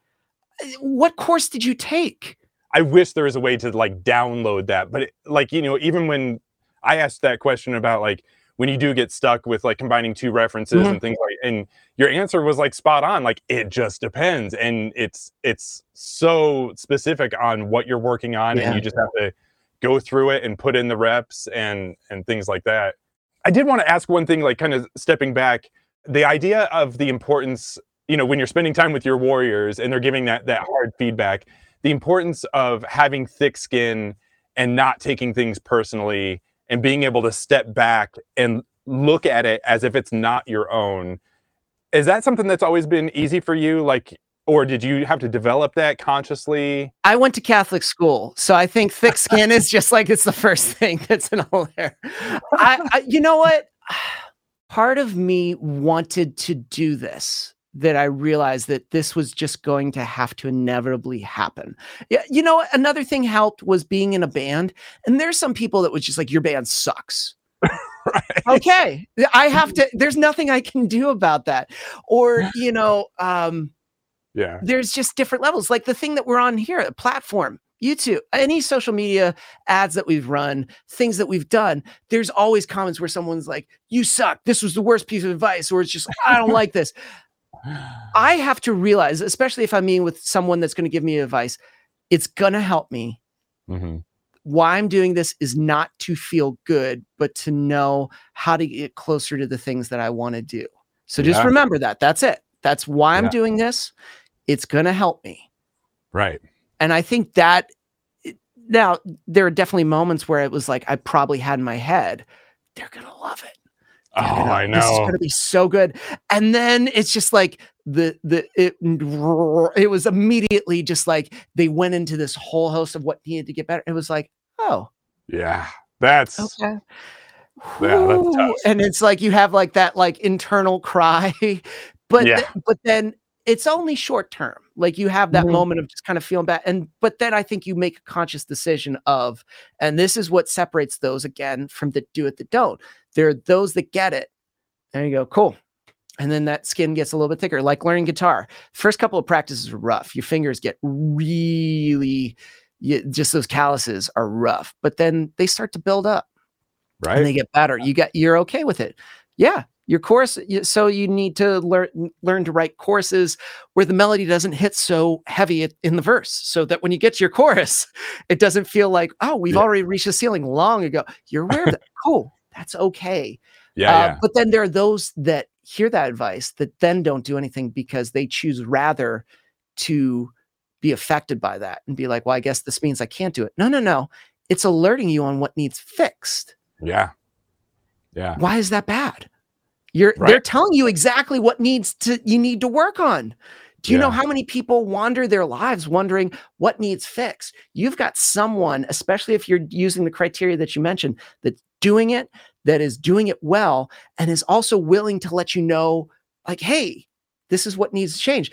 uh, what course did you take? I wish there was a way to like download that, but it, like you know, even when I asked that question about like when you do get stuck with like combining two references Mhm. and things like, and your answer was like spot on. Like it just depends, and it's it's so specific on what you're working on, Yeah. and you just have to go through it and put in the reps and and things like that. I did want to ask one thing, like kind of stepping back, the idea of the importance, you know, when you're spending time with your warriors and they're giving that that hard feedback, the importance of having thick skin and not taking things personally and being able to step back and look at it as if it's not your own. Is that something that's always been easy for you? Like, or did you have to develop that consciously? I went to Catholic school, so I think thick skin is just like it's the first thing that's in all there. I, I, you know what? Part of me wanted to do this. That I realized that this was just going to have to inevitably happen. Yeah, you know, another thing helped was being in a band, and there's some people that was just like, "Your band sucks." Right. okay i have to there's nothing i can do about that or you know um Yeah. there's just different levels like the thing that we're on here a platform youtube any social media ads that we've run things that we've done there's always comments where someone's like you suck this was the worst piece of advice or it's just i don't like this i have to realize especially if i'm meeting with someone that's going to give me advice it's going to help me hmm why I'm doing this is not to feel good, but to know how to get closer to the things that I want to do. So just Yeah. remember that. That's it. That's why I'm Yeah. doing this. It's going to help me. Right. And I think that now there are definitely moments where it was like I probably had in my head, they're going to love it. Oh, They're gonna- This is going to be so good. And then it's just like the the it it was immediately just like they went into this whole host of what needed to get better. It was like, oh, Yeah. That's okay. Yeah, that's tough. And it's like you have like that like internal cry, but Yeah. th- but then it's only short term. Like you have that Mhm. moment of just kind of feeling bad, and but then I think you make a conscious decision of, and this is what separates those again from the do it that don't. There are those that get it. There you go, cool. And then that skin gets a little bit thicker, like learning guitar. First couple of practices are rough. Your fingers get really, you, just those calluses are rough, but then they start to build up Right. and they get better. You got you're okay with it. Yeah, your course. So you need to learn learn to write courses where the melody doesn't hit so heavy in the verse, so that when you get to your chorus, it doesn't feel like oh we've Yeah. already reached the ceiling long ago. You're aware of that. cool. That's okay. Yeah. Uh, yeah. But then there are those that hear that advice that then don't do anything because they choose rather to be affected by that and be like, well, I guess this means I can't do it. No, no, no. It's alerting you on what needs fixed Yeah. Yeah. why is that bad you're Right. they're telling you exactly what needs to you need to work on do you know how many people wander their lives wondering what needs fixed you've got someone especially if you're using the criteria that you mentioned that's doing it that is doing it well and is also willing to let you know like hey this is what needs to change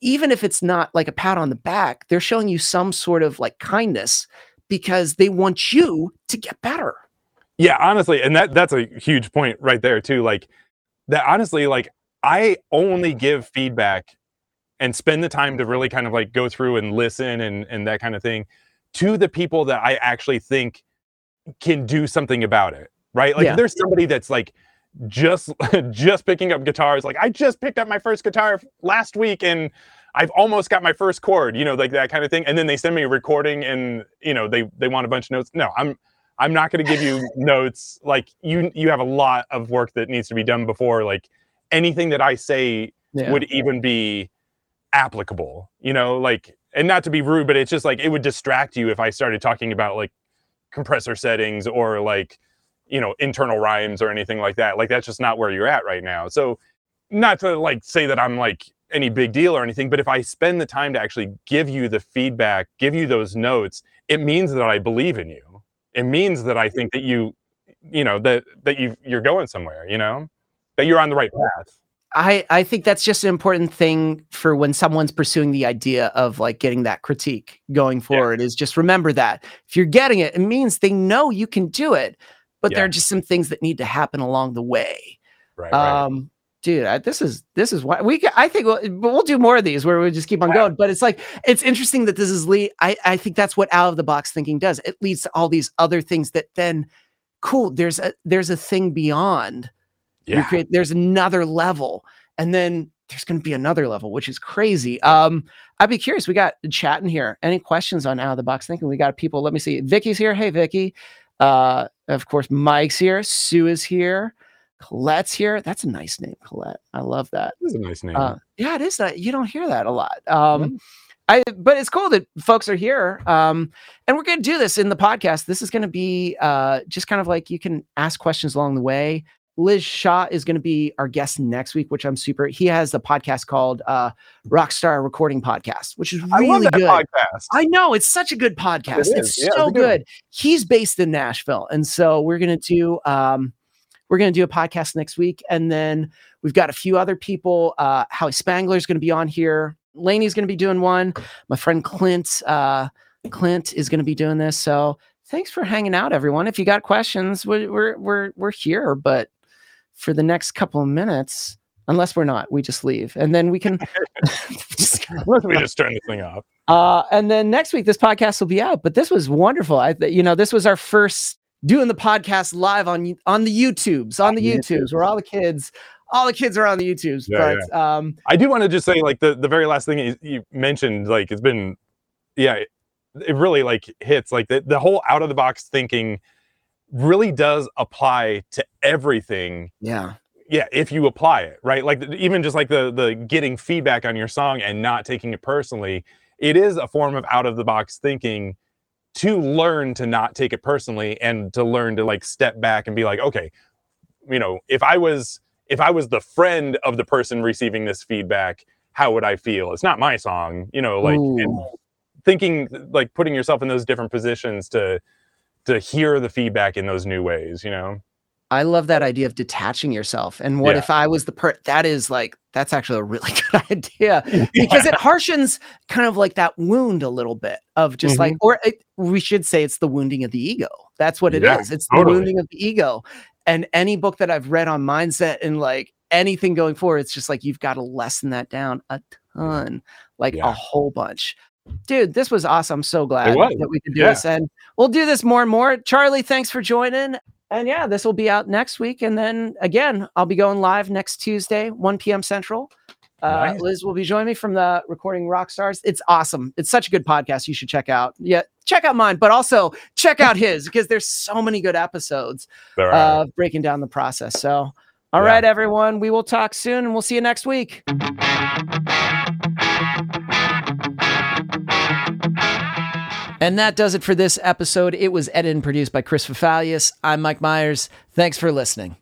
even if it's not like a pat on the back they're showing you some sort of like kindness because they want you to get better Yeah, honestly, and that that's a huge point right there too. Like that honestly, like I only give feedback and spend the time to really kind of like go through and listen and and that kind of thing to the people that I actually think can do something about it, right? Like Yeah. if there's somebody that's like just just picking up guitars, like I just picked up my first guitar last week and I've almost got my first chord, you know, like that kind of thing. And then they send me a recording and you know they they want a bunch of notes. No, I'm I'm not going to give you notes. Like you you have a lot of work that needs to be done before like anything that I say Yeah. would even be applicable, you know, like and not to be rude, but it's just like it would distract you if I started talking about like compressor settings or like you know internal rhymes or anything like that. Like that's just not where you're at right now. So not to like say that I'm like any big deal or anything, but if I spend the time to actually give you the feedback, give you those notes, it means that I believe in you. It means that I think that you, you know, that that you you're going somewhere, you know, that you're on the right path. I, I think that's just an important thing for when someone's pursuing the idea of like getting that critique going forward is just remember that if you're getting it, it means they know you can do it, but there are just some things that need to happen along the way. Right. right. Um, Dude, I, this is this is why we. I think we'll, we'll do more of these where we just keep on Yeah. going. But it's like it's interesting that this is Lee. I I think that's what out of the box thinking does. It leads to all these other things that then, cool. There's a there's a thing beyond. You yeah. create there's another level, and then there's going to be another level, which is crazy. Um, I'd be curious. We got chat in here. Any questions on out of the box thinking? We got people. Let me see. Vicky's here. Hey, Vicky. Uh, of course, Mike's here. Sue is here. Colette's here. That's a nice name, Colette. I love that. Is a nice name. Uh, yeah, it is that. You don't hear that a lot. Um, I, but it's cool that folks are here. Um, and we're going to do this in the podcast. This is going to be uh, just kind of like you can ask questions along the way. Lij Shaw is going to be our guest next week, which I'm super. He has a podcast called uh, Rockstar Recording Podcast, which is really good. podcast. I know it's such a good podcast. is. It's Yeah, so good good. He's based in Nashville, and so we're gonna do um, we're gonna do a podcast next week, and then we've got a few other people. Uh, Howie Spangler is gonna be on here. Laney's gonna be doing one. My friend Clint uh, Clint is gonna be doing this. So thanks for hanging out, everyone. If you got questions, we're we're we're, we're here, but for the next couple of minutes. Unless we're not, we just leave, and then we can. just- we just turn this thing off. uh, and then next week, this podcast will be out. But this was wonderful. I, you know, this was our first doing the podcast live on on the YouTubes, on the YouTubes, where all the kids, all the kids are on the YouTubes. Yeah, but um, I do want to just say, like the the very last thing you, you mentioned, like it's been, yeah, it, it really like hits like the the whole out of the box thinking really does apply to everything. yeah, Yeah, if you apply it right, like even just like the the getting feedback on your song and not taking it personally, it is a form of out of the box thinking to learn to not take it personally and to learn to like step back and be like, okay, you know, if I was if I was the friend of the person receiving this feedback, how would I feel? It's not my song, you know, like and thinking like putting yourself in those different positions to to hear the feedback in those new ways, you know. I love that idea of detaching yourself. And what Yeah. if I was the per? That is like that's actually a really good idea because it harshens kind of like that wound a little bit of just like, mm-hmm. or it, we should say it's the wounding of the ego. That's what it is. Yeah, It's the wounding of the ego. And any book that I've read on mindset and like anything going forward, it's just like you've got to lessen that down a ton, like a whole bunch. Dude, this was awesome. I'm so glad that we could do Yeah. this. And we'll do this more and more. Charlie, thanks for joining. And yeah, this will be out next week. And then again, I'll be going live next Tuesday, 1 p.m. Central. Uh, Nice. Lij will be joining me from the Recording Rock Stars. It's awesome. It's such a good podcast. You should check out. Yeah, check out mine, but also check out his because there's so many good episodes There of breaking down the process. So, all Yeah. right, everyone, we will talk soon and we'll see you next week. And that does it for this episode. It was edited and produced by Chris Fafalius. I'm Mike Myers. Thanks for listening.